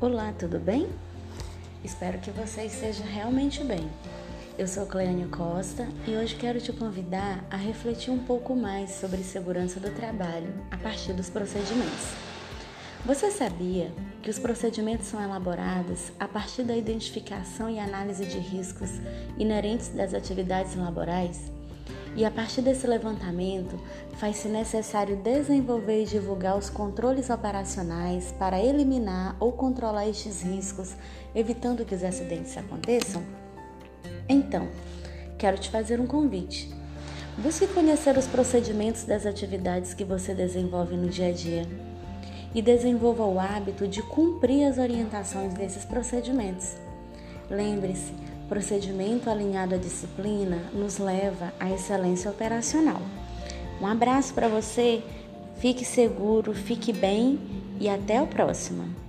Olá, tudo bem? Espero que você esteja realmente bem. Eu sou Cleane Costa e hoje quero te convidar a refletir um pouco mais sobre segurança do trabalho a partir dos procedimentos. Você sabia que os procedimentos são elaborados a partir da identificação e análise de riscos inerentes das atividades laborais? E a partir desse levantamento, faz-se necessário desenvolver e divulgar os controles operacionais para eliminar ou controlar estes riscos, evitando que os acidentes aconteçam? Então, quero te fazer um convite. Busque conhecer os procedimentos das atividades que você desenvolve no dia a dia e desenvolva o hábito de cumprir as orientações desses procedimentos. Lembre-se, procedimento alinhado à disciplina nos leva à excelência operacional. Um abraço para você, fique seguro, fique bem e até o próximo.